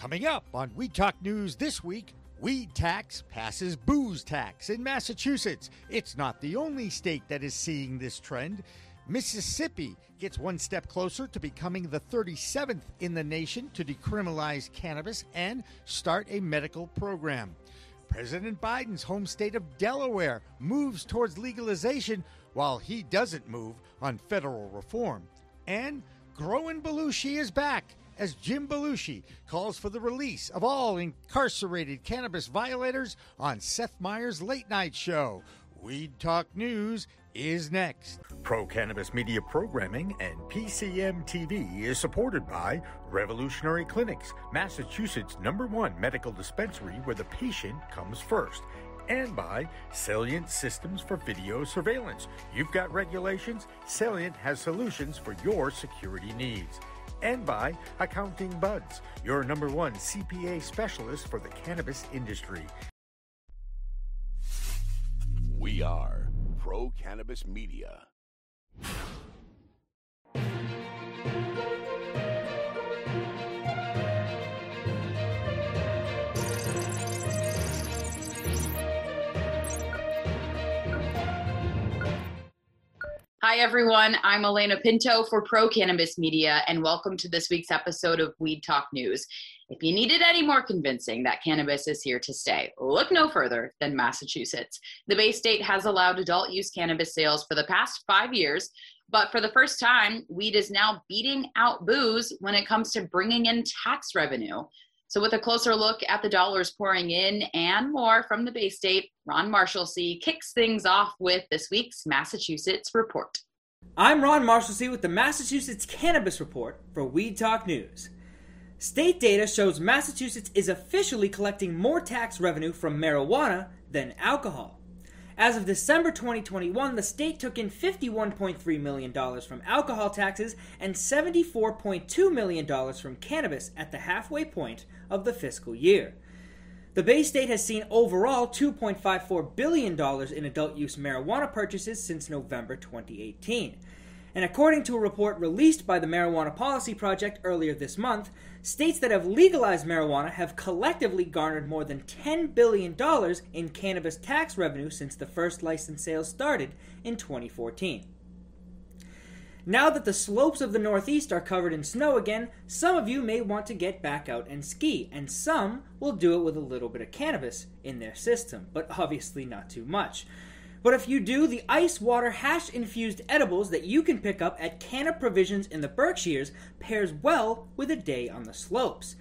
Coming up on Weed Talk News this week, weed tax passes booze tax in Massachusetts. It's not the only state that is seeing this trend. Mississippi gets one step closer to becoming the 37th in the nation to decriminalize cannabis and start a medical program. President Biden's home state of Delaware moves towards legalization while he doesn't move on federal reform. And Growing Belushi is back as Jim Belushi calls for the release of all incarcerated cannabis violators on Seth Meyers' late night show. Weed Talk News is next. Pro Cannabis Media Programming and PCM TV is supported by Revolutionary Clinics, Massachusetts' number one medical dispensary where the patient comes first. And by Salient Systems for Video Surveillance. You've got regulations, Salient has solutions for your security needs and by Accounting Buds, your number one CPA specialist for the cannabis industry. We are Pro Cannabis Media. Hi, everyone. I'm Alaina Pinto for Pro Cannabis Media, and welcome to this week's episode of Weed Talk News. If you needed any more convincing that cannabis is here to stay, look no further than Massachusetts. The Bay State has allowed adult use cannabis sales for the past five years, but for the first time, weed is now beating out booze when it comes to bringing in tax revenue. So, with a closer look at the dollars pouring in and more from the Bay State, Ron Marshalsea kicks things off with this week's Massachusetts Report. I'm Ron Marshalsea with the Massachusetts Cannabis Report for Weed Talk News. State data shows Massachusetts is officially collecting more tax revenue from marijuana than alcohol. As of December 2021, the state took in $51.3 million from alcohol taxes and $74.2 million from cannabis at the halfway point of the fiscal year. The Bay State has seen overall $2.54 billion in adult use marijuana purchases since November 2018. And according to a report released by the Marijuana Policy Project earlier this month, states that have legalized marijuana have collectively garnered more than $10 billion in cannabis tax revenue since the first license sales started in 2014. Now that the slopes of the Northeast are covered in snow again, some of you may want to get back out and ski, and some will do it with a little bit of cannabis in their system, but obviously not too much. But if you do, the ice water hash infused edibles that you can pick up at Canna Provisions in the Berkshires pairs well with a day on the slopes.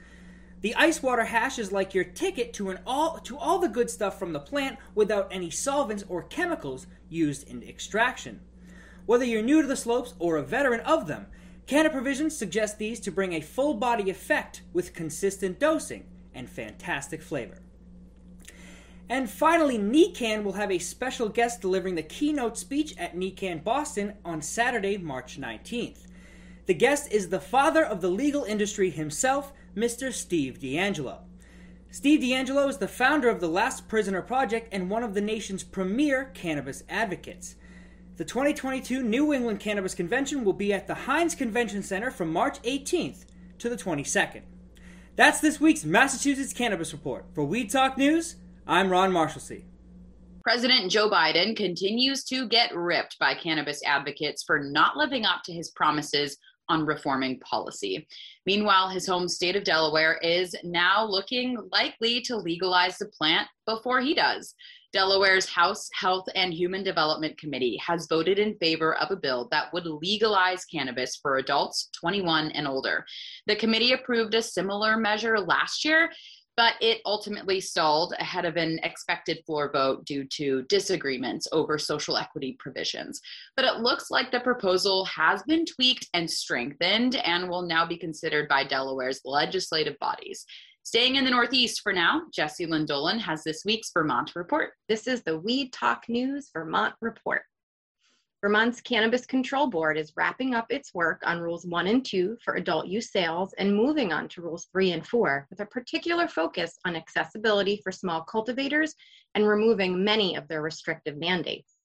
The ice water hash is like your ticket to an all to all the good stuff from the plant without any solvents or chemicals used in extraction. Whether you're new to the slopes or a veteran of them, Canna Provisions suggests these to bring a full body effect with consistent dosing and fantastic flavor. And finally, NECANN will have a special guest delivering the keynote speech at NECANN Boston on Saturday, March 19th. The guest is the father of the legal industry himself, Mr. Steve DeAngelo. Steve DeAngelo is the founder of the Last Prisoner Project and one of the nation's premier cannabis advocates. The 2022 New England Cannabis Convention will be at the Hynes Convention Center from March 18th to the 22nd. That's this week's Massachusetts Cannabis Report. For Weed Talk News, I'm Ron Marshalsea. President Joe Biden continues to get ripped by cannabis advocates for not living up to his promises on reforming policy. Meanwhile, his home state of Delaware is now looking likely to legalize the plant before he does. Delaware's House Health and Human Development Committee has voted in favor of a bill that would legalize cannabis for adults 21 and older. The committee approved a similar measure last year, but it ultimately stalled ahead of an expected floor vote due to disagreements over social equity provisions. But it looks like the proposal has been tweaked and strengthened and will now be considered by Delaware's legislative bodies. Staying in the Northeast for now, Jessilyn Dolan has this week's Vermont report. This is the Weed Talk News Vermont report. Vermont's Cannabis Control Board is wrapping up its work on Rules 1 and 2 for adult use sales and moving on to Rules 3 and 4 with a particular focus on accessibility for small cultivators and removing many of their restrictive mandates.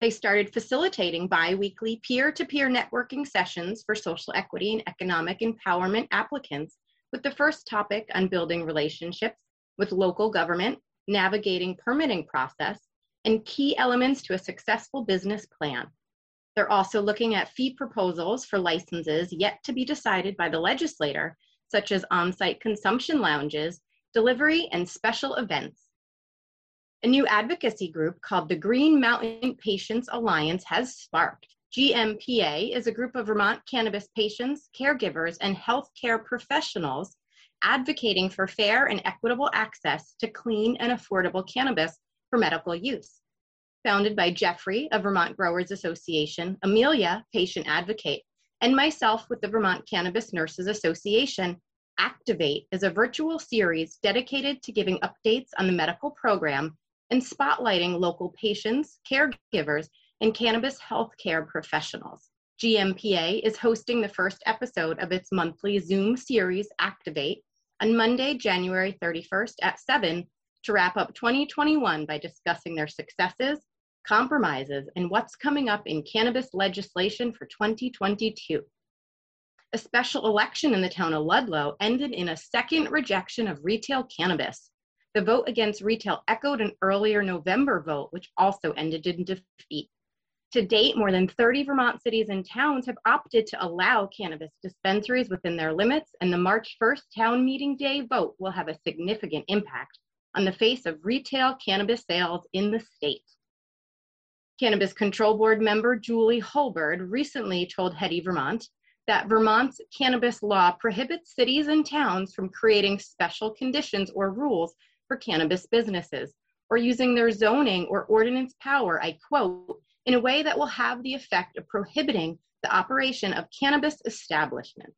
They started facilitating bi weekly peer to peer networking sessions for social equity and economic empowerment applicants with the first topic on building relationships with local government, navigating permitting process, and key elements to a successful business plan. They're also looking at fee proposals for licenses yet to be decided by the legislator, such as on site consumption lounges, delivery, and special events. A new advocacy group called the Green Mountain Patients Alliance has sparked. GMPA is a group of Vermont cannabis patients, caregivers, and healthcare professionals advocating for fair and equitable access to clean and affordable cannabis for medical use. Founded by Jeffrey of Vermont Growers Association, Amelia, patient advocate, and myself with the Vermont Cannabis Nurses Association, Activate is a virtual series dedicated to giving updates on the medical program and spotlighting local patients, caregivers, and cannabis healthcare professionals. GMPA is hosting the first episode of its monthly Zoom series, Activate, on Monday, January 31st at 7 to wrap up 2021 by discussing their successes, compromises, and what's coming up in cannabis legislation for 2022. A special election in the town of Ludlow ended in a second rejection of retail cannabis. The vote against retail echoed an earlier November vote, which also ended in defeat. To date, more than 30 Vermont cities and towns have opted to allow cannabis dispensaries within their limits, and the March 1st town meeting day vote will have a significant impact on the face of retail cannabis sales in the state. Cannabis Control Board member Julie Hulburd recently told Hetty Vermont that Vermont's cannabis law prohibits cities and towns from creating special conditions or rules for cannabis businesses or using their zoning or ordinance power, I quote, in a way that will have the effect of prohibiting the operation of cannabis establishments.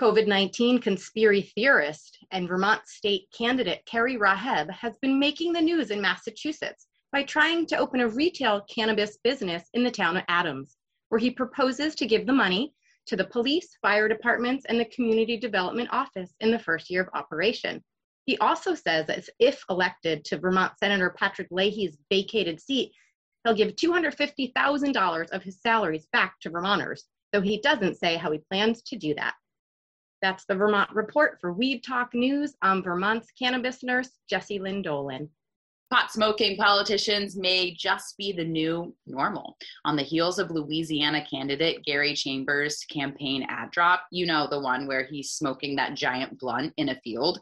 COVID 19 conspiracy theorist and Vermont state candidate Carrie Raheb has been making the news in Massachusetts by trying to open a retail cannabis business in the town of Adams, where he proposes to give the money to the police, fire departments, and the community development office in the first year of operation. He also says that if elected to Vermont Senator Patrick Leahy's vacated seat, he'll give $250,000 of his salaries back to Vermonters, though he doesn't say how he plans to do that. That's the Vermont Report for Weed Talk News. I'm Vermont's cannabis nurse, Jessilyn Dolan. Pot smoking politicians may just be the new normal. On the heels of Louisiana candidate Gary Chambers' campaign ad drop, you know, the one where he's smoking that giant blunt in a field.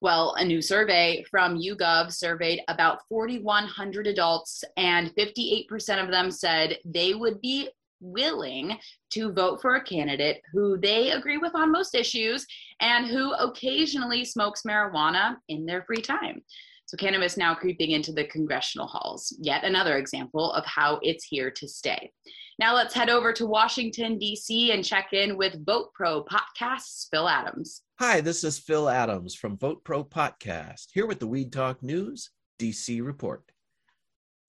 Well, a new survey from YouGov surveyed about 4,100 adults, and 58% of them said they would be willing to vote for a candidate who they agree with on most issues and who occasionally smokes marijuana in their free time. So, cannabis now creeping into the congressional halls. Yet another example of how it's here to stay. Now, let's head over to Washington, D.C., and check in with Vote Pro Podcast's Phil Adams. Hi, this is Phil Adams from Vote Pro Podcast, here with the Weed Talk News DC report.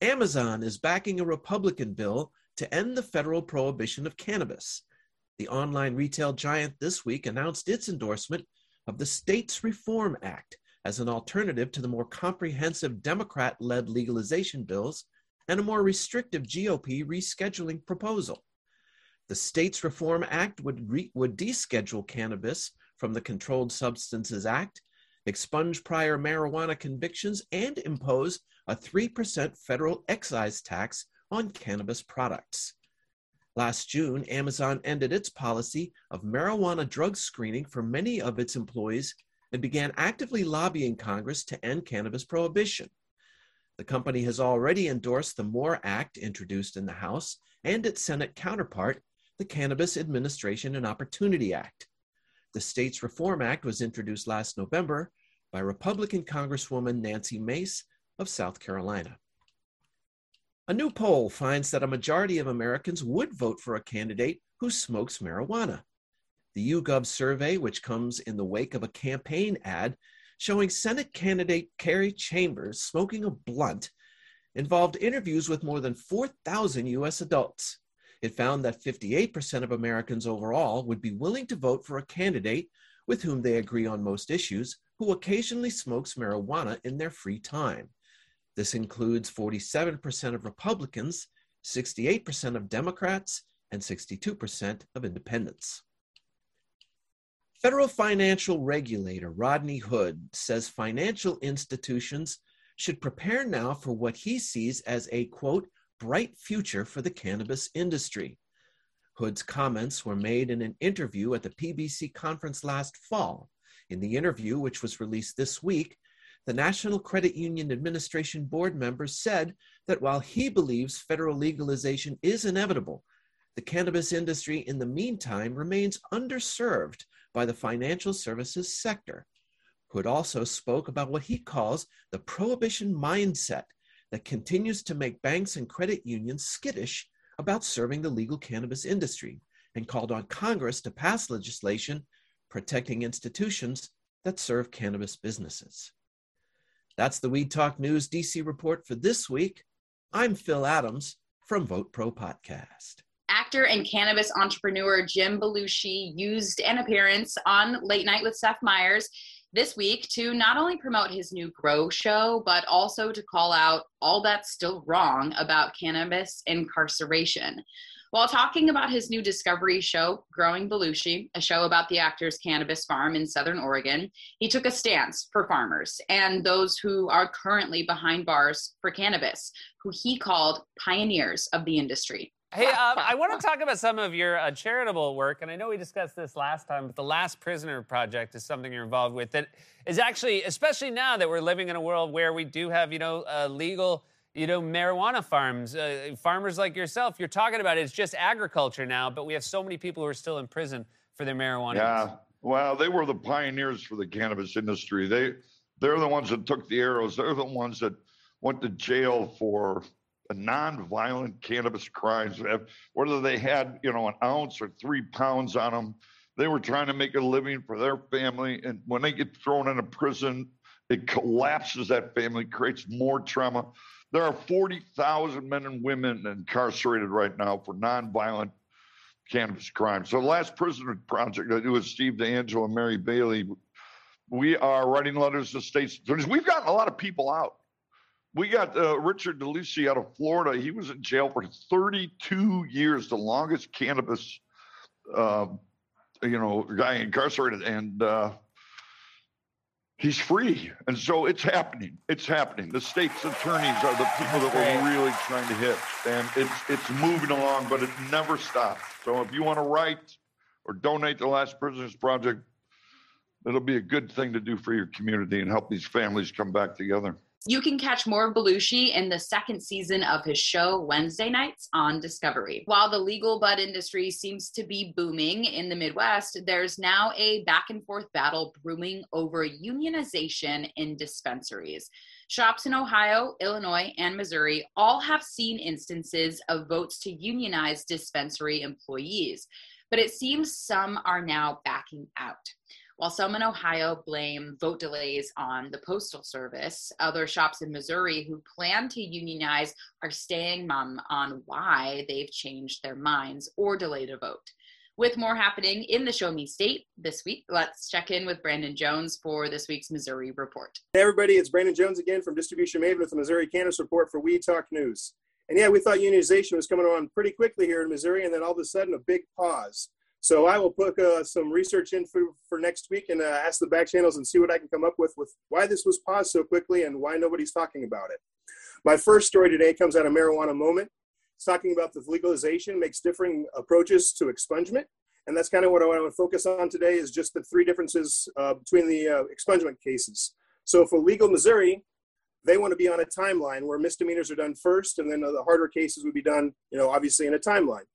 Amazon is backing a Republican bill to end the federal prohibition of cannabis. The online retail giant this week announced its endorsement of the States Reform Act as an alternative to the more comprehensive Democrat led legalization bills and a more restrictive GOP rescheduling proposal. The States Reform Act would, re- would deschedule cannabis from the Controlled Substances Act, expunge prior marijuana convictions, and impose a 3% federal excise tax on cannabis products. Last June, Amazon ended its policy of marijuana drug screening for many of its employees and began actively lobbying Congress to end cannabis prohibition. The company has already endorsed the MORE Act introduced in the House and its Senate counterpart, the Cannabis Administration and Opportunity Act. The States Reform Act was introduced last November by Republican Congresswoman Nancy Mace of South Carolina. A new poll finds that a majority of Americans would vote for a candidate who smokes marijuana. The YouGov survey, which comes in the wake of a campaign ad showing Senate candidate Gary Chambers smoking a blunt, involved interviews with more than 4,000 U.S. adults. It found that 58% of Americans overall would be willing to vote for a candidate with whom they agree on most issues who occasionally smokes marijuana in their free time. This includes 47% of Republicans, 68% of Democrats, and 62% of independents. Federal financial regulator Rodney Hood says financial institutions should prepare now for what he sees as a quote, bright future for the cannabis industry. Hood's comments were made in an interview at the PBC conference last fall. In the interview, which was released this week, the National Credit Union Administration board member said that while he believes federal legalization is inevitable, the cannabis industry in the meantime remains underserved by the financial services sector. Hood also spoke about what he calls the prohibition mindset that continues to make banks and credit unions skittish about serving the legal cannabis industry and called on Congress to pass legislation protecting institutions that serve cannabis businesses. That's the Weed Talk News DC report for this week. I'm Phil Adams from Vote Pro Podcast. Actor and cannabis entrepreneur Jim Belushi used an appearance on Late Night with Seth Meyers this week to not only promote his new Grow show, but also to call out all that's still wrong about cannabis incarceration. While talking about his new Discovery show, Growing Belushi, a show about the actor's cannabis farm in Southern Oregon, he took a stance for farmers and those who are currently behind bars for cannabis, who he called pioneers of the industry. Hey, um, I want to talk about some of your uh, charitable work, and I know we discussed this last time, but the Last Prisoner Project is something you're involved with that is actually, especially now that we're living in a world where we do have, you know, uh, legal you know, marijuana farms, uh, farmers like yourself, you're talking about it, it's just agriculture now, but we have so many people who are still in prison for their marijuana. Yeah. Use. Well, they were the pioneers for the cannabis industry. They they're the ones that took the arrows. They're the ones that went to jail for non-violent cannabis crimes. Whether they had, you know, an ounce or three pounds on them, they were trying to make a living for their family. And when they get thrown into prison, it collapses that family, creates more trauma. There are 40,000 men and women incarcerated right now for nonviolent cannabis crimes. So the last prisoner project I do with Steve DeAngelo and Mary Bailey, we are writing letters to states attorneys. We've gotten a lot of people out. We got uh, Richard DeLisi out of Florida. He was in jail for 32 years, the longest cannabis, uh, you know, guy incarcerated. And uh, he's free. And so it's happening. It's happening. The state's attorneys are the people that we're really trying to hit. And it's it's moving along, but it never stops. So if you want to write or donate to the Last Prisoners Project, it'll be a good thing to do for your community and help these families come back together. You can catch more of Belushi in the second season of his show Wednesday nights on Discovery. While the legal bud industry seems to be booming in the Midwest, there's now a back and forth battle brewing over unionization in dispensaries. Shops in Ohio, Illinois, and Missouri all have seen instances of votes to unionize dispensary employees, but it seems some are now backing out. While some in Ohio blame vote delays on the Postal Service, other shops in Missouri who plan to unionize are staying mum on why they've changed their minds or delayed a vote. With more happening in the Show Me State this week, let's check in with Brandon Jones for this week's Missouri Report. Hey, everybody, it's Brandon Jones again from Distribution Maven with the Missouri Cannabis Report for Weed Talk News. And yeah, we thought unionization was coming on pretty quickly here in Missouri, and then all of a sudden, a big pause. So I will put uh, some research in for, for next week and uh, ask the back channels and see what I can come up with with why this was paused so quickly and why nobody's talking about it. My first story today comes out of Marijuana Moment. It's talking about the legalization makes differing approaches to expungement. And that's kind of what I want to focus on today is just the three differences uh, between the uh, expungement cases. So for legal Missouri, they want to be on a timeline where misdemeanors are done first and then the harder cases would be done, you know, obviously in a timeline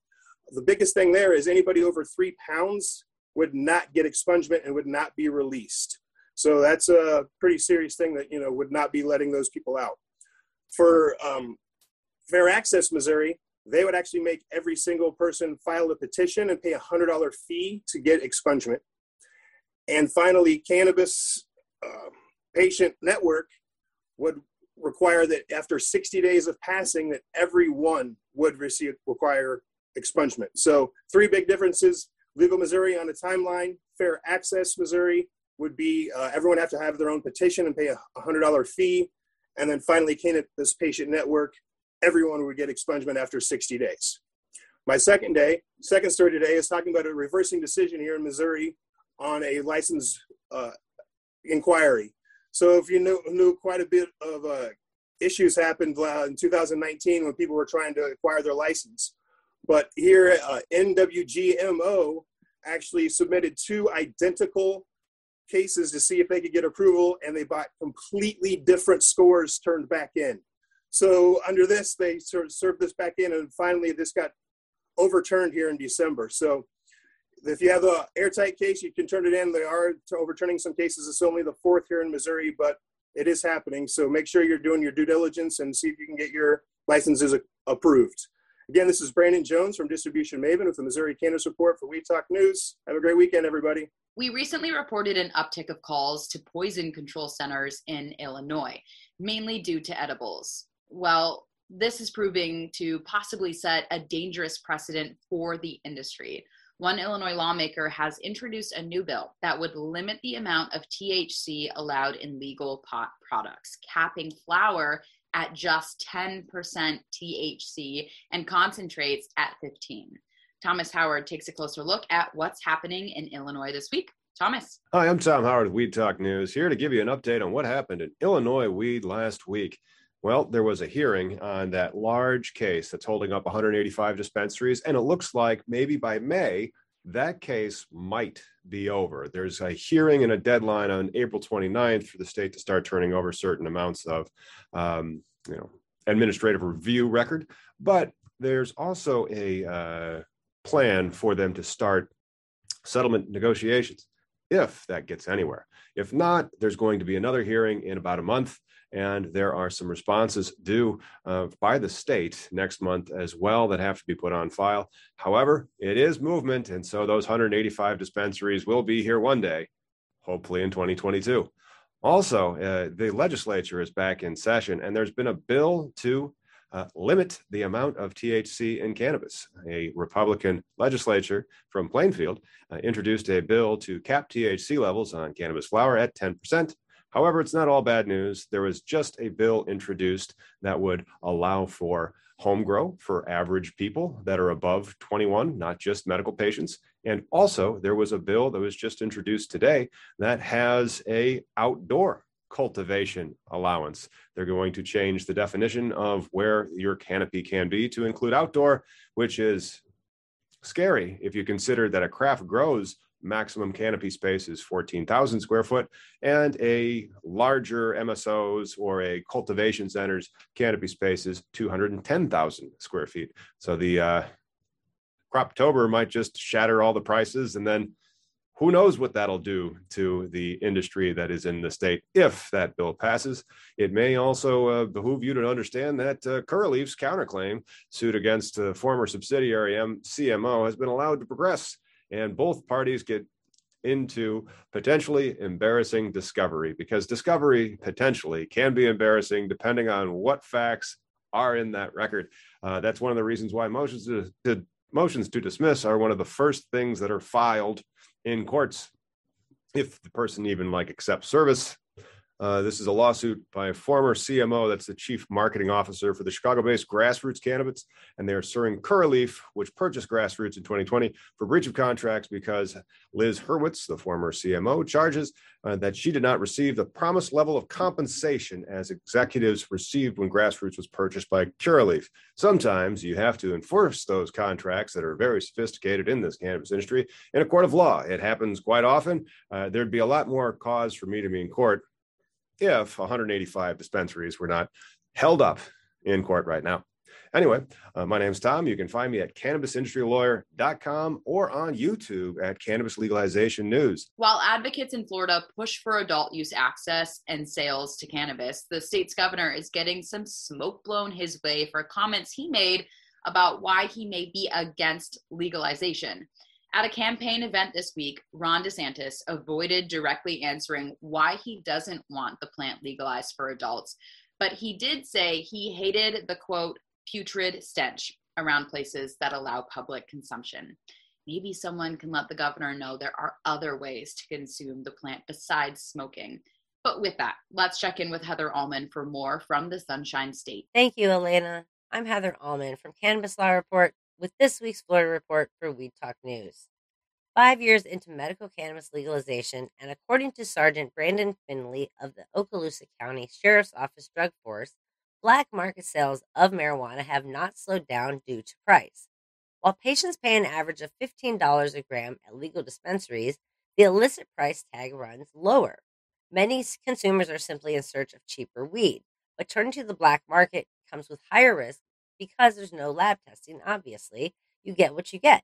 the biggest thing there is anybody over three pounds would not get expungement and would not be released. So that's a pretty serious thing that you know would not be letting those people out. For um, Fair Access Missouri, they would actually make every single person file a petition and pay a hundred dollar fee to get expungement. And finally, Cannabis uh, Patient Network would require that after 60 days of passing, that everyone would receive require expungement. So three big differences. Legal Missouri on a timeline, fair access Missouri would be uh, everyone have to have their own petition and pay a $100 fee. And then finally, Cannabis Patient Network, everyone would get expungement after 60 days. My second day, second story today is talking about a reversing decision here in Missouri on a license uh, inquiry. So if you knew, knew quite a bit of uh, issues happened uh, in 2019 when people were trying to acquire their license. But here, uh, NWGMO actually submitted two identical cases to see if they could get approval, and they bought completely different scores turned back in. So under this, they sort of served this back in, and finally this got overturned here in December. So if you have an airtight case, you can turn it in. They are overturning some cases. It's only the fourth here in Missouri, but it is happening. So make sure you're doing your due diligence and see if you can get your licenses approved. Again, this is Brandon Jones from Distribution Maven with the Missouri Cannabis Report for Weed Talk News. Have a great weekend, everybody. We recently reported an uptick of calls to poison control centers in Illinois, mainly due to edibles. Well, this is proving to possibly set a dangerous precedent for the industry. One Illinois lawmaker has introduced a new bill that would limit the amount of THC allowed in legal pot products, capping flower at just 10% THC and concentrates at 15. Thomas Howard takes a closer look at what's happening in Illinois this week. Thomas. Hi, I'm Tom Howard with Weed Talk News, here to give you an update on what happened in Illinois weed last week. Well, there was a hearing on that large case that's holding up 185 dispensaries, and it looks like maybe by May, that case might be over. There's a hearing and a deadline on April 29th for the state to start turning over certain amounts of, um, you know, administrative review record. But there's also a uh, plan for them to start settlement negotiations if that gets anywhere. If not, there's going to be another hearing in about a month and there are some responses due uh, by the state next month as well that have to be put on file. However, it is movement, and so those 185 dispensaries will be here one day, hopefully in 2022. Also, uh, the legislature is back in session, and there's been a bill to uh, limit the amount of THC in cannabis. A Republican legislature from Plainfield uh, introduced a bill to cap THC levels on cannabis flower at 10%. However, it's not all bad news. There was just a bill introduced that would allow for home grow for average people that are above 21, not just medical patients. And also, there was a bill that was just introduced today that has a outdoor cultivation allowance. They're going to change the definition of where your canopy can be to include outdoor, which is scary if you consider that a craft grows maximum canopy space is 14,000 square foot, and a larger MSO's or a cultivation center's canopy space is 210,000 square feet. So the uh, Croptober might just shatter all the prices, and then who knows what that'll do to the industry that is in the state if that bill passes. It may also uh, behoove you to understand that uh, counterclaim suit against a former subsidiary CMO has been allowed to progress and both parties get into potentially embarrassing discovery because discovery potentially can be embarrassing depending on what facts are in that record. Uh, that's one of the reasons why motions to, to, motions to dismiss are one of the first things that are filed in courts if the person even like accepts service uh, this is a lawsuit by a former CMO, that's the chief marketing officer for the Chicago based Grassroots Cannabis. And they're suing Curaleaf, which purchased Grassroots in 2020, for breach of contracts because Liz Hurwitz, the former CMO, charges uh, that she did not receive the promised level of compensation as executives received when Grassroots was purchased by Curaleaf. Sometimes you have to enforce those contracts that are very sophisticated in this cannabis industry in a court of law. It happens quite often. Uh, there'd be a lot more cause for me to be in court if 185 dispensaries were not held up in court right now. Anyway, uh, my name's Tom. You can find me at cannabisindustrylawyer.com or on YouTube at Cannabis Legalization News. While advocates in Florida push for adult use access and sales to cannabis, the state's governor is getting some smoke blown his way for comments he made about why he may be against legalization. At a campaign event this week, Ron DeSantis avoided directly answering why he doesn't want the plant legalized for adults, but he did say he hated the quote, putrid stench around places that allow public consumption. Maybe someone can let the governor know there are other ways to consume the plant besides smoking. But with that, let's check in with Heather Allman for more from the Sunshine State. Thank you, Alaina. I'm Heather Allman from Cannabis Law Report with this week's Florida report for Weed Talk News. five years into medical cannabis legalization, and according to Sergeant Brandon Finley of the Okaloosa County Sheriff's Office Drug Force, black market sales of marijuana have not slowed down due to price. While patients pay an average of $15 a gram at legal dispensaries, the illicit price tag runs lower. Many consumers are simply in search of cheaper weed, but turning to the black market comes with higher risk because there's no lab testing, obviously. You get what you get.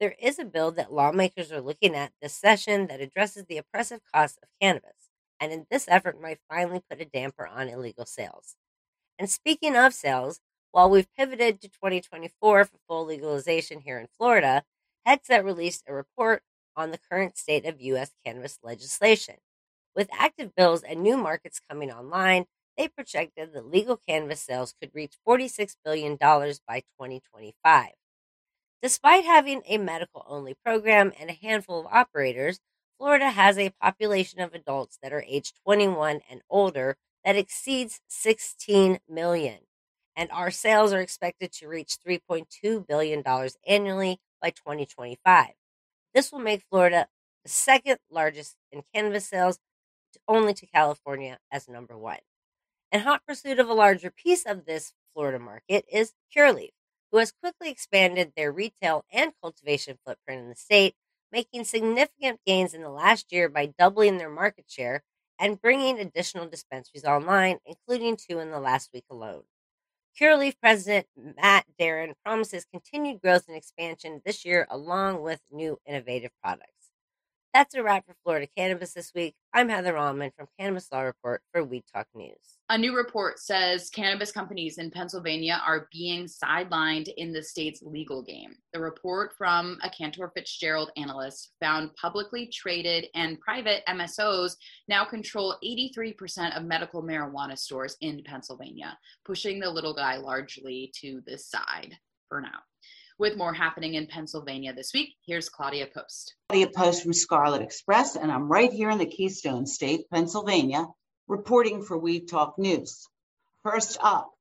There is a bill that lawmakers are looking at this session that addresses the oppressive cost of cannabis, and in this effort might finally put a damper on illegal sales. And speaking of sales, while we've pivoted to 2024 for full legalization here in Florida, Headset released a report on the current state of U.S. cannabis legislation. With active bills and new markets coming online, they projected that legal cannabis sales could reach $46 billion by 2025. Despite having a medical only program and a handful of operators, Florida has a population of adults that are age 21 and older that exceeds 16 million. And our sales are expected to reach $3.2 billion annually by 2025. This will make Florida the second largest in cannabis sales, only to California as number one. In hot pursuit of a larger piece of this Florida market is Curaleaf, who has quickly expanded their retail and cultivation footprint in the state, making significant gains in the last year by doubling their market share and bringing additional dispensaries online, including two in the last week alone. Curaleaf President Matt Darin promises continued growth and expansion this year, along with new innovative products. That's a wrap for Florida Cannabis this week. I'm Heather Allman from Cannabis Law Report for Weed Talk News. A new report says cannabis companies in Pennsylvania are being sidelined in the state's legal game. The report from a Cantor Fitzgerald analyst found publicly traded and private MSOs now control 83% of medical marijuana stores in Pennsylvania, pushing the little guy largely to the side for now. With more happening in Pennsylvania this week, here's Claudia Post. Claudia Post from Scarlet Express, and I'm right here in the Keystone State, Pennsylvania, reporting for Weed Talk News. First up,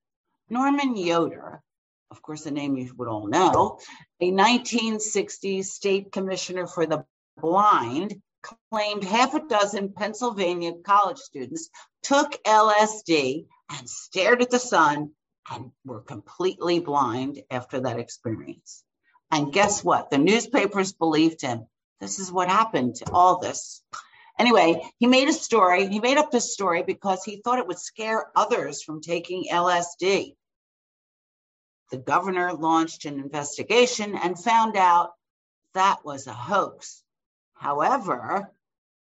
Norman Yoder, of course, a name you would all know, a 1960s state commissioner for the blind, claimed half a dozen Pennsylvania college students took LSD and stared at the sun and were completely blind after that experience. And guess what? The newspapers believed him. This is what happened to all this. Anyway, he made a story. He made up this story because he thought it would scare others from taking LSD. The governor launched an investigation and found out that was a hoax. However,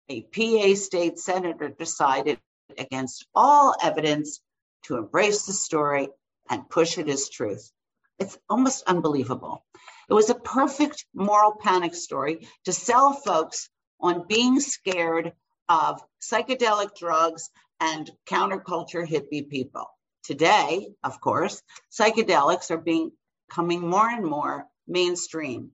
a PA state senator decided against all evidence to embrace the story and push it as truth. It's almost unbelievable. It was a perfect moral panic story to sell folks on being scared of psychedelic drugs and counterculture hippie people. Today, of course, psychedelics are being becoming more and more mainstream.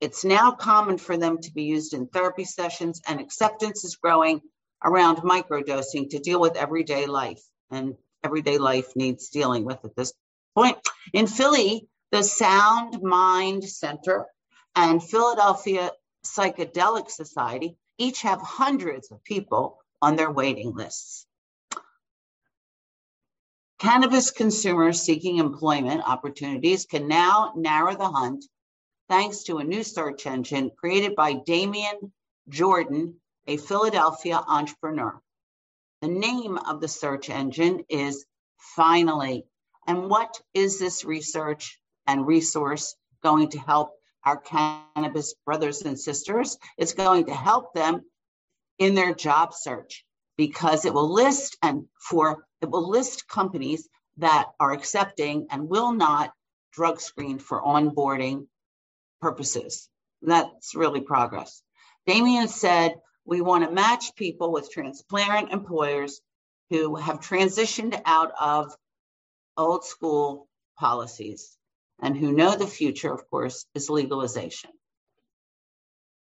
It's now common for them to be used in therapy sessions, and acceptance is growing around microdosing to deal with everyday life. And everyday life needs dealing with at this point. In Philly, the Sound Mind Center and Philadelphia Psychedelic Society each have hundreds of people on their waiting lists. Cannabis consumers seeking employment opportunities can now narrow the hunt thanks to a new search engine created by Damian Jordan, a Philadelphia entrepreneur. The name of the search engine is Finally. And what is this research and resource going to help our cannabis brothers and sisters? It's going to help them in their job search because it will list and for it will list companies that are accepting and will not drug screen for onboarding purposes. That's really progress. Damien said we want to match people with transparent employers who have transitioned out of old school policies and who know the future, of course, is legalization.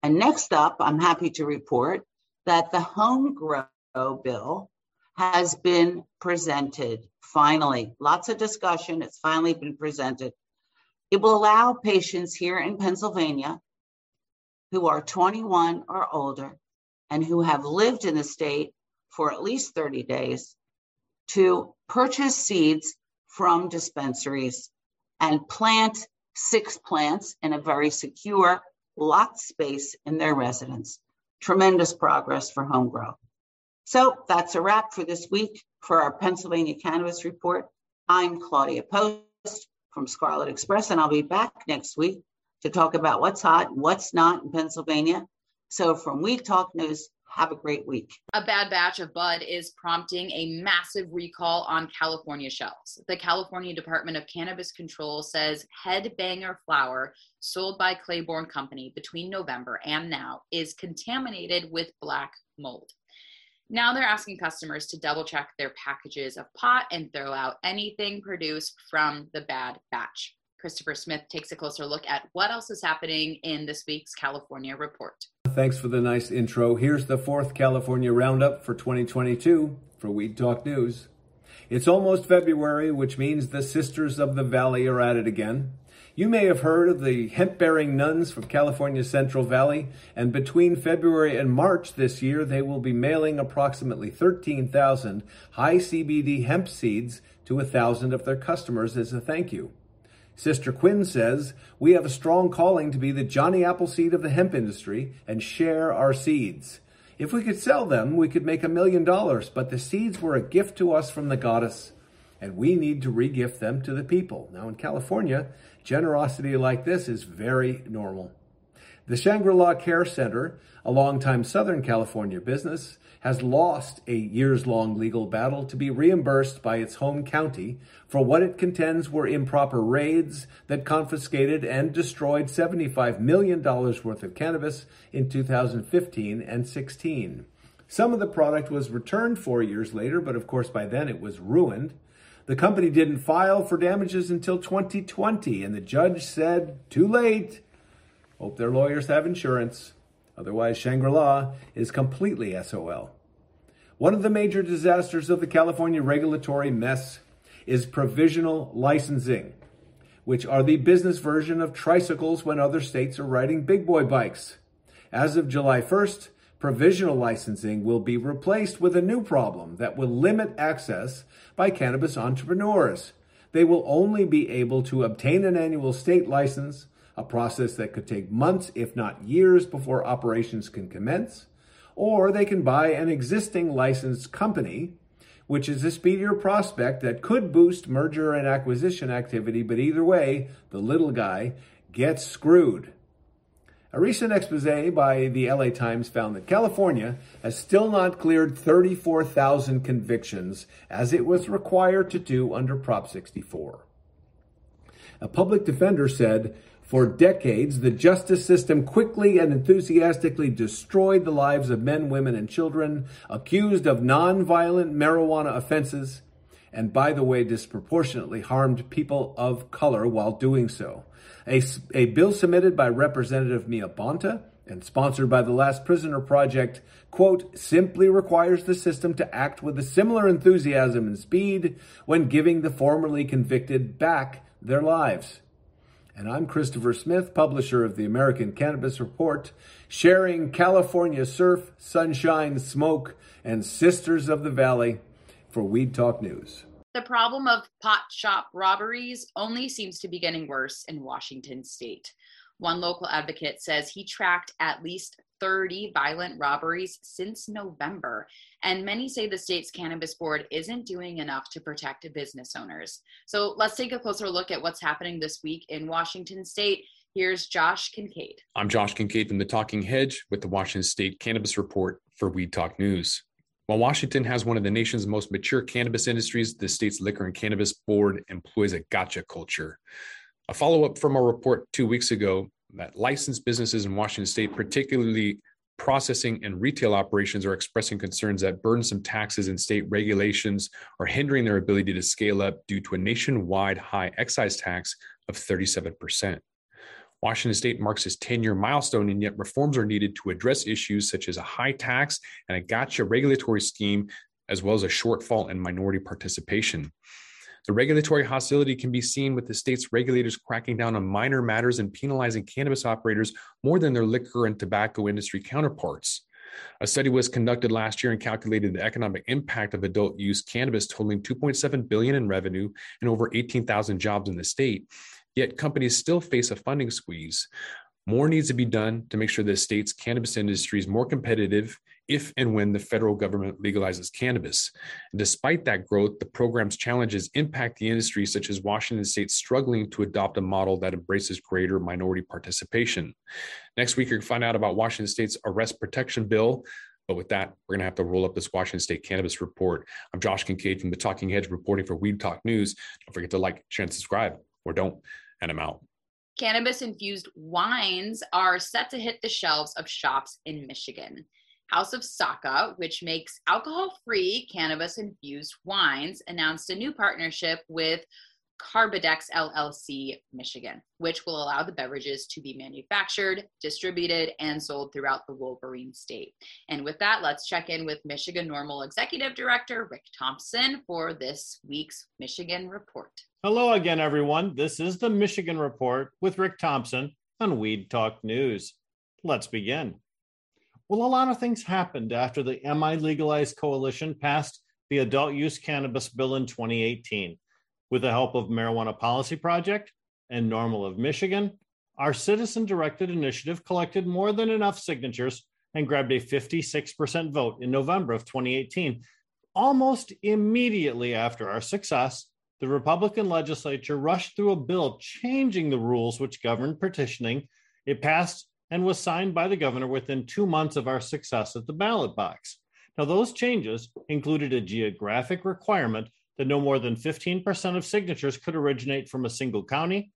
And next up, I'm happy to report that the home grow bill has been presented finally. Lots of discussion. It's finally been presented. It will allow patients here in Pennsylvania who are 21 or older and who have lived in the state for at least 30 days to purchase seeds from dispensaries and plant six plants in a very secure, locked space in their residence. Tremendous progress for home grow. So that's a wrap for this week for our Pennsylvania Cannabis Report. I'm Claudia Post from Scarlet Express, and I'll be back next week to talk about what's hot what's not in Pennsylvania. So from Weed Talk News, have a great week. A bad batch of bud is prompting a massive recall on California shelves. The California Department of Cannabis Control says Headbanger flower sold by Claiborne Company between November and now is contaminated with black mold. Now they're asking customers to double check their packages of pot and throw out anything produced from the bad batch. Christopher Smith takes a closer look at what else is happening in this week's California report. Thanks for the nice intro. Here's the fourth California Roundup for 2022 for Weed Talk News. It's almost February, which means the Sisters of the Valley are at it again. You may have heard of the hemp bearing nuns from California's Central Valley, and between February and March this year, they will be mailing approximately 13,000 high CBD hemp seeds to a thousand of their customers as a thank you. Sister Quinn says, We have a strong calling to be the Johnny Appleseed of the hemp industry and share our seeds. If we could sell them, we could make a million dollars, but the seeds were a gift to us from the goddess, and we need to regift them to the people. Now, in California, Generosity like this is very normal. The Shangri La Care Center, a longtime Southern California business, has lost a years long legal battle to be reimbursed by its home county for what it contends were improper raids that confiscated and destroyed $75 million worth of cannabis in 2015 and 16. Some of the product was returned four years later, but of course by then it was ruined. The company didn't file for damages until 2020, and the judge said, too late. Hope their lawyers have insurance. Otherwise, Shangri La is completely SOL. One of the major disasters of the California regulatory mess is provisional licensing, which are the business version of tricycles when other states are riding big boy bikes. As of July 1st, provisional licensing will be replaced with a new problem that will limit access by cannabis entrepreneurs. They will only be able to obtain an annual state license, a process that could take months, if not years, before operations can commence, or they can buy an existing licensed company, which is a speedier prospect that could boost merger and acquisition activity, but either way, the little guy gets screwed. A recent expose by the LA Times found that California has still not cleared 34,000 convictions as it was required to do under Prop 64. A public defender said, for decades, the justice system quickly and enthusiastically destroyed the lives of men, women, and children accused of nonviolent marijuana offenses, and by the way, disproportionately harmed people of color while doing so. A, a bill submitted by Representative Mia Bonta and sponsored by the Last Prisoner Project, quote, simply requires the system to act with a similar enthusiasm and speed when giving the formerly convicted back their lives. And I'm Christopher Smith, publisher of the American Cannabis Report, sharing California surf, sunshine, smoke, and Sisters of the Valley for Weed Talk News. The problem of pot shop robberies only seems to be getting worse in Washington state. One local advocate says he tracked at least 30 violent robberies since November, and many say the state's cannabis board isn't doing enough to protect business owners. So let's take a closer look at what's happening this week in Washington state. Here's Josh Kincaid. I'm Josh Kincaid from the Talking Hedge with the Washington State Cannabis Report for Weed Talk News. While Washington has one of the nation's most mature cannabis industries, the state's Liquor and Cannabis Board employs a gotcha culture. A follow up from our report two weeks ago that licensed businesses in Washington state, particularly processing and retail operations, are expressing concerns that burdensome taxes and state regulations are hindering their ability to scale up due to a nationwide high excise tax of 37%. Washington state marks its 10 year milestone, and yet reforms are needed to address issues such as a high tax and a gotcha regulatory scheme, as well as a shortfall in minority participation. The regulatory hostility can be seen with the state's regulators cracking down on minor matters and penalizing cannabis operators more than their liquor and tobacco industry counterparts. A study was conducted last year and calculated the economic impact of adult use cannabis totaling 2.7 billion in revenue and over 18,000 jobs in the state. Yet companies still face a funding squeeze. More needs to be done to make sure the state's cannabis industry is more competitive if and when the federal government legalizes cannabis. And despite that growth, the program's challenges impact the industry, such as Washington state struggling to adopt a model that embraces greater minority participation. Next week, going to find out about Washington state's arrest protection bill. But with that, we're going to have to roll up this Washington State Cannabis Report. I'm Josh Kincaid from the Talking Hedge reporting for Weed Talk News. Don't forget to like, share, and subscribe, or don't. And I'm out. Cannabis infused wines are set to hit the shelves of shops in Michigan. House of Saka, which makes alcohol free cannabis infused wines, announced a new partnership with Carbidex LLC Michigan, which will allow the beverages to be manufactured, distributed, and sold throughout the Wolverine state. And with that, let's check in with Michigan NORML Executive Director Rick Thompson for this week's Michigan Report. Hello again, everyone. This is the Michigan Report with Rick Thompson on Weed Talk News. Let's begin. Well, a lot of things happened after the MI Legalized Coalition passed the adult use cannabis bill in 2018. With the help of Marijuana Policy Project and NORML of Michigan, our citizen directed initiative collected more than enough signatures and grabbed a 56% vote in November of 2018. Almost immediately after our success, the Republican legislature rushed through a bill changing the rules which govern petitioning. It passed and was signed by the governor within two months of our success at the ballot box. Now, those changes included a geographic requirement that no more than 15% of signatures could originate from a single county,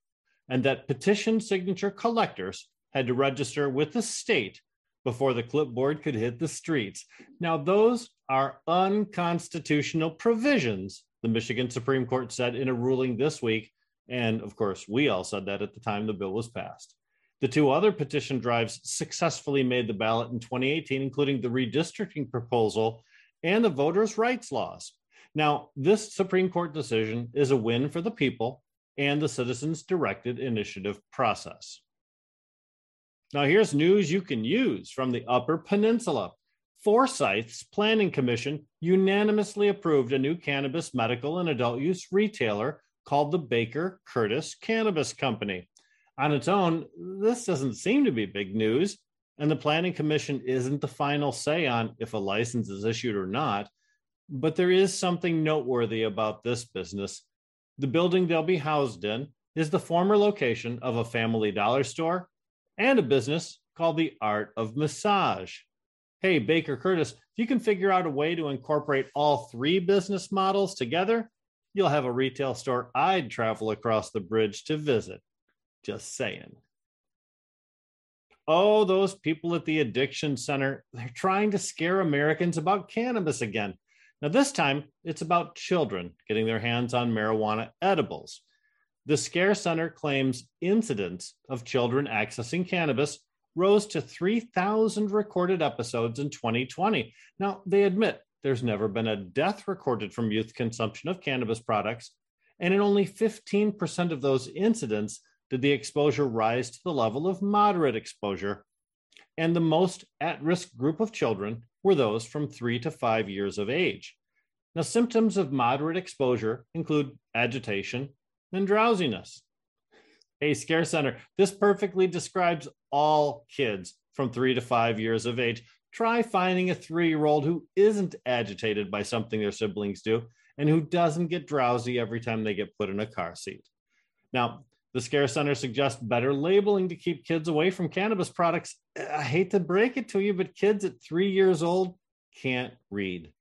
and that petition signature collectors had to register with the state before the clipboard could hit the streets. Now, those are unconstitutional provisions, the Michigan Supreme Court said in a ruling this week. And of course, we all said that at the time the bill was passed. The two other petition drives successfully made the ballot in 2018, including the redistricting proposal and the voters' rights laws. Now, this Supreme Court decision is a win for the people and the citizens directed initiative process. Now, here's news you can use from the Upper Peninsula. Forsyth's Planning Commission unanimously approved a new cannabis medical and adult use retailer called the Baker Curtis Cannabis Company. On its own, this doesn't seem to be big news, and the Planning Commission isn't the final say on if a license is issued or not. But there is something noteworthy about this business. The building they'll be housed in is the former location of a family dollar store and a business called the Art of Massage. Hey, Baker Curtis, if you can figure out a way to incorporate all three business models together, you'll have a retail store I'd travel across the bridge to visit. Just saying. Oh, those people at the addiction center, they're trying to scare Americans about cannabis again. Now, this time it's about children getting their hands on marijuana edibles. The Scare Center claims incidents of children accessing cannabis rose to 3,000 recorded episodes in 2020. Now, they admit there's never been a death recorded from youth consumption of cannabis products, and in only 15% of those incidents did the exposure rise to the level of moderate exposure. And the most at risk group of children were those from three to five years of age. Now, symptoms of moderate exposure include agitation and drowsiness. Hey, Scare Center, this perfectly describes all kids from three to five years of age. Try finding a three year old who isn't agitated by something their siblings do and who doesn't get drowsy every time they get put in a car seat. Now, the Scare Center suggests better labeling to keep kids away from cannabis products. I hate to break it to you, but kids at three years old can't read.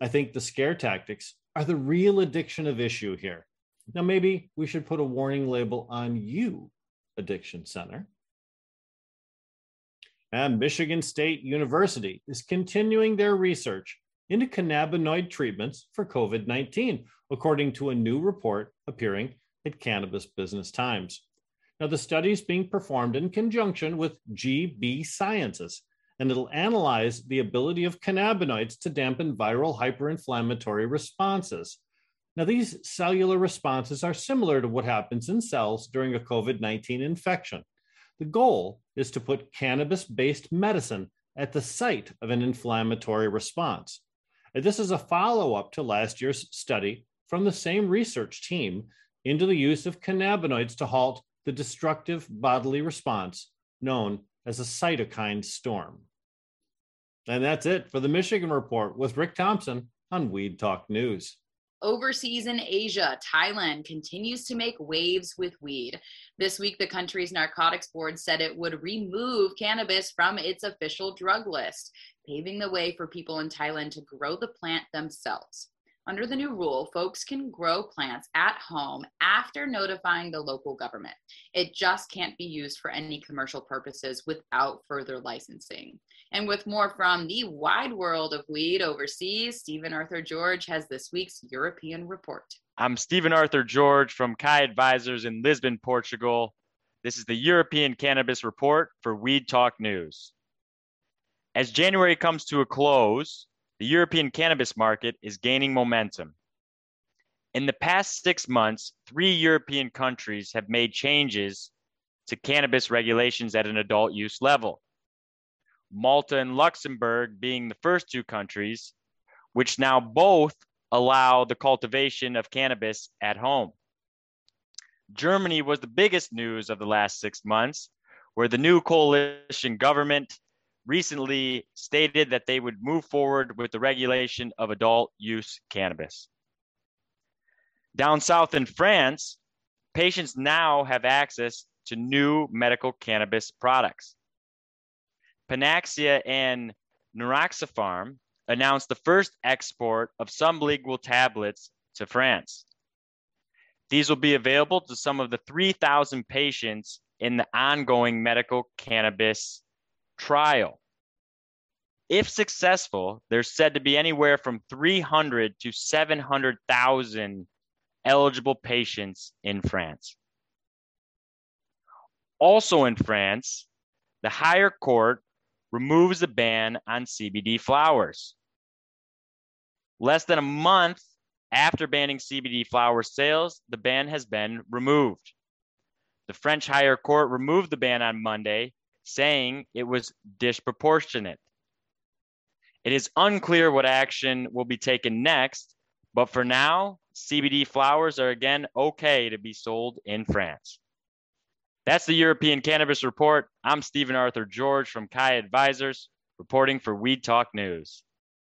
I think the scare tactics are the real addiction of issue here. Now, maybe we should put a warning label on you, Addiction Center. And Michigan State University is continuing their research into cannabinoid treatments for COVID 19, according to a new report appearing at Cannabis Business Times. Now, the study is being performed in conjunction with GB Sciences, and it'll analyze the ability of cannabinoids to dampen viral hyperinflammatory responses. Now, these cellular responses are similar to what happens in cells during a COVID 19 infection. The goal is to put cannabis based medicine at the site of an inflammatory response. This is a follow up to last year's study from the same research team into the use of cannabinoids to halt the destructive bodily response known as a cytokine storm. And that's it for the Michigan Report with Rick Thompson on Weed Talk News. Overseas in Asia, Thailand continues to make waves with weed. This week, the country's narcotics board said it would remove cannabis from its official drug list, paving the way for people in Thailand to grow the plant themselves. Under the new rule, folks can grow plants at home after notifying the local government. It just can't be used for any commercial purposes without further licensing. And with more from the wide world of weed overseas, Stephen Arthur George has this week's European report. I'm Stephen Arthur George from Kai Advisors in Lisbon, Portugal. This is the European Cannabis Report for Weed Talk News. As January comes to a close, the European cannabis market is gaining momentum. In the past six months, three European countries have made changes to cannabis regulations at an adult use level. Malta and Luxembourg being the first two countries, which now both allow the cultivation of cannabis at home. Germany was the biggest news of the last six months, where the new coalition government recently stated that they would move forward with the regulation of adult use cannabis. Down south in France, patients now have access to new medical cannabis products. Panaxia and Neuraxpharm announced the first export of some legal tablets to France. These will be available to some of the 3,000 patients in the ongoing medical cannabis trial. If successful, there's said to be anywhere from 300 to 700,000 eligible patients in France. Also in France, the higher court removes the ban on CBD flowers. Less than a month after banning CBD flower sales, the ban has been removed. The French higher court removed the ban on Monday, saying it was disproportionate. It is unclear what action will be taken next, but for now, CBD flowers are again okay to be sold in France. That's the European Cannabis Report. I'm Stephen Arthur George from Kai Advisors, reporting for Weed Talk News.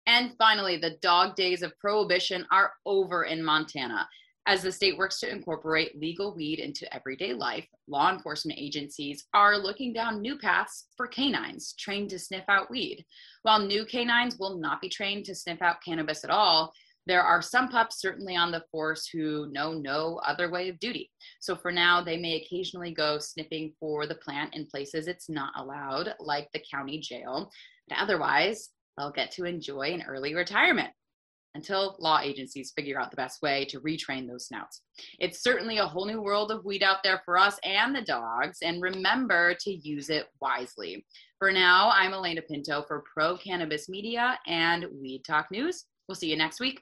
And finally, the dog days of prohibition are over in Montana. As the state works to incorporate legal weed into everyday life, law enforcement agencies are looking down new paths for canines trained to sniff out weed. While new canines will not be trained to sniff out cannabis at all, there are some pups certainly on the force who know no other way of duty. So for now, they may occasionally go sniffing for the plant in places it's not allowed, like the county jail. But otherwise, they'll get to enjoy an early retirement until law agencies figure out the best way to retrain those snouts. It's certainly a whole new world of weed out there for us and the dogs, and remember to use it wisely. For now, I'm Alaina Pinto for Pro Cannabis Media and Weed Talk News. We'll see you next week.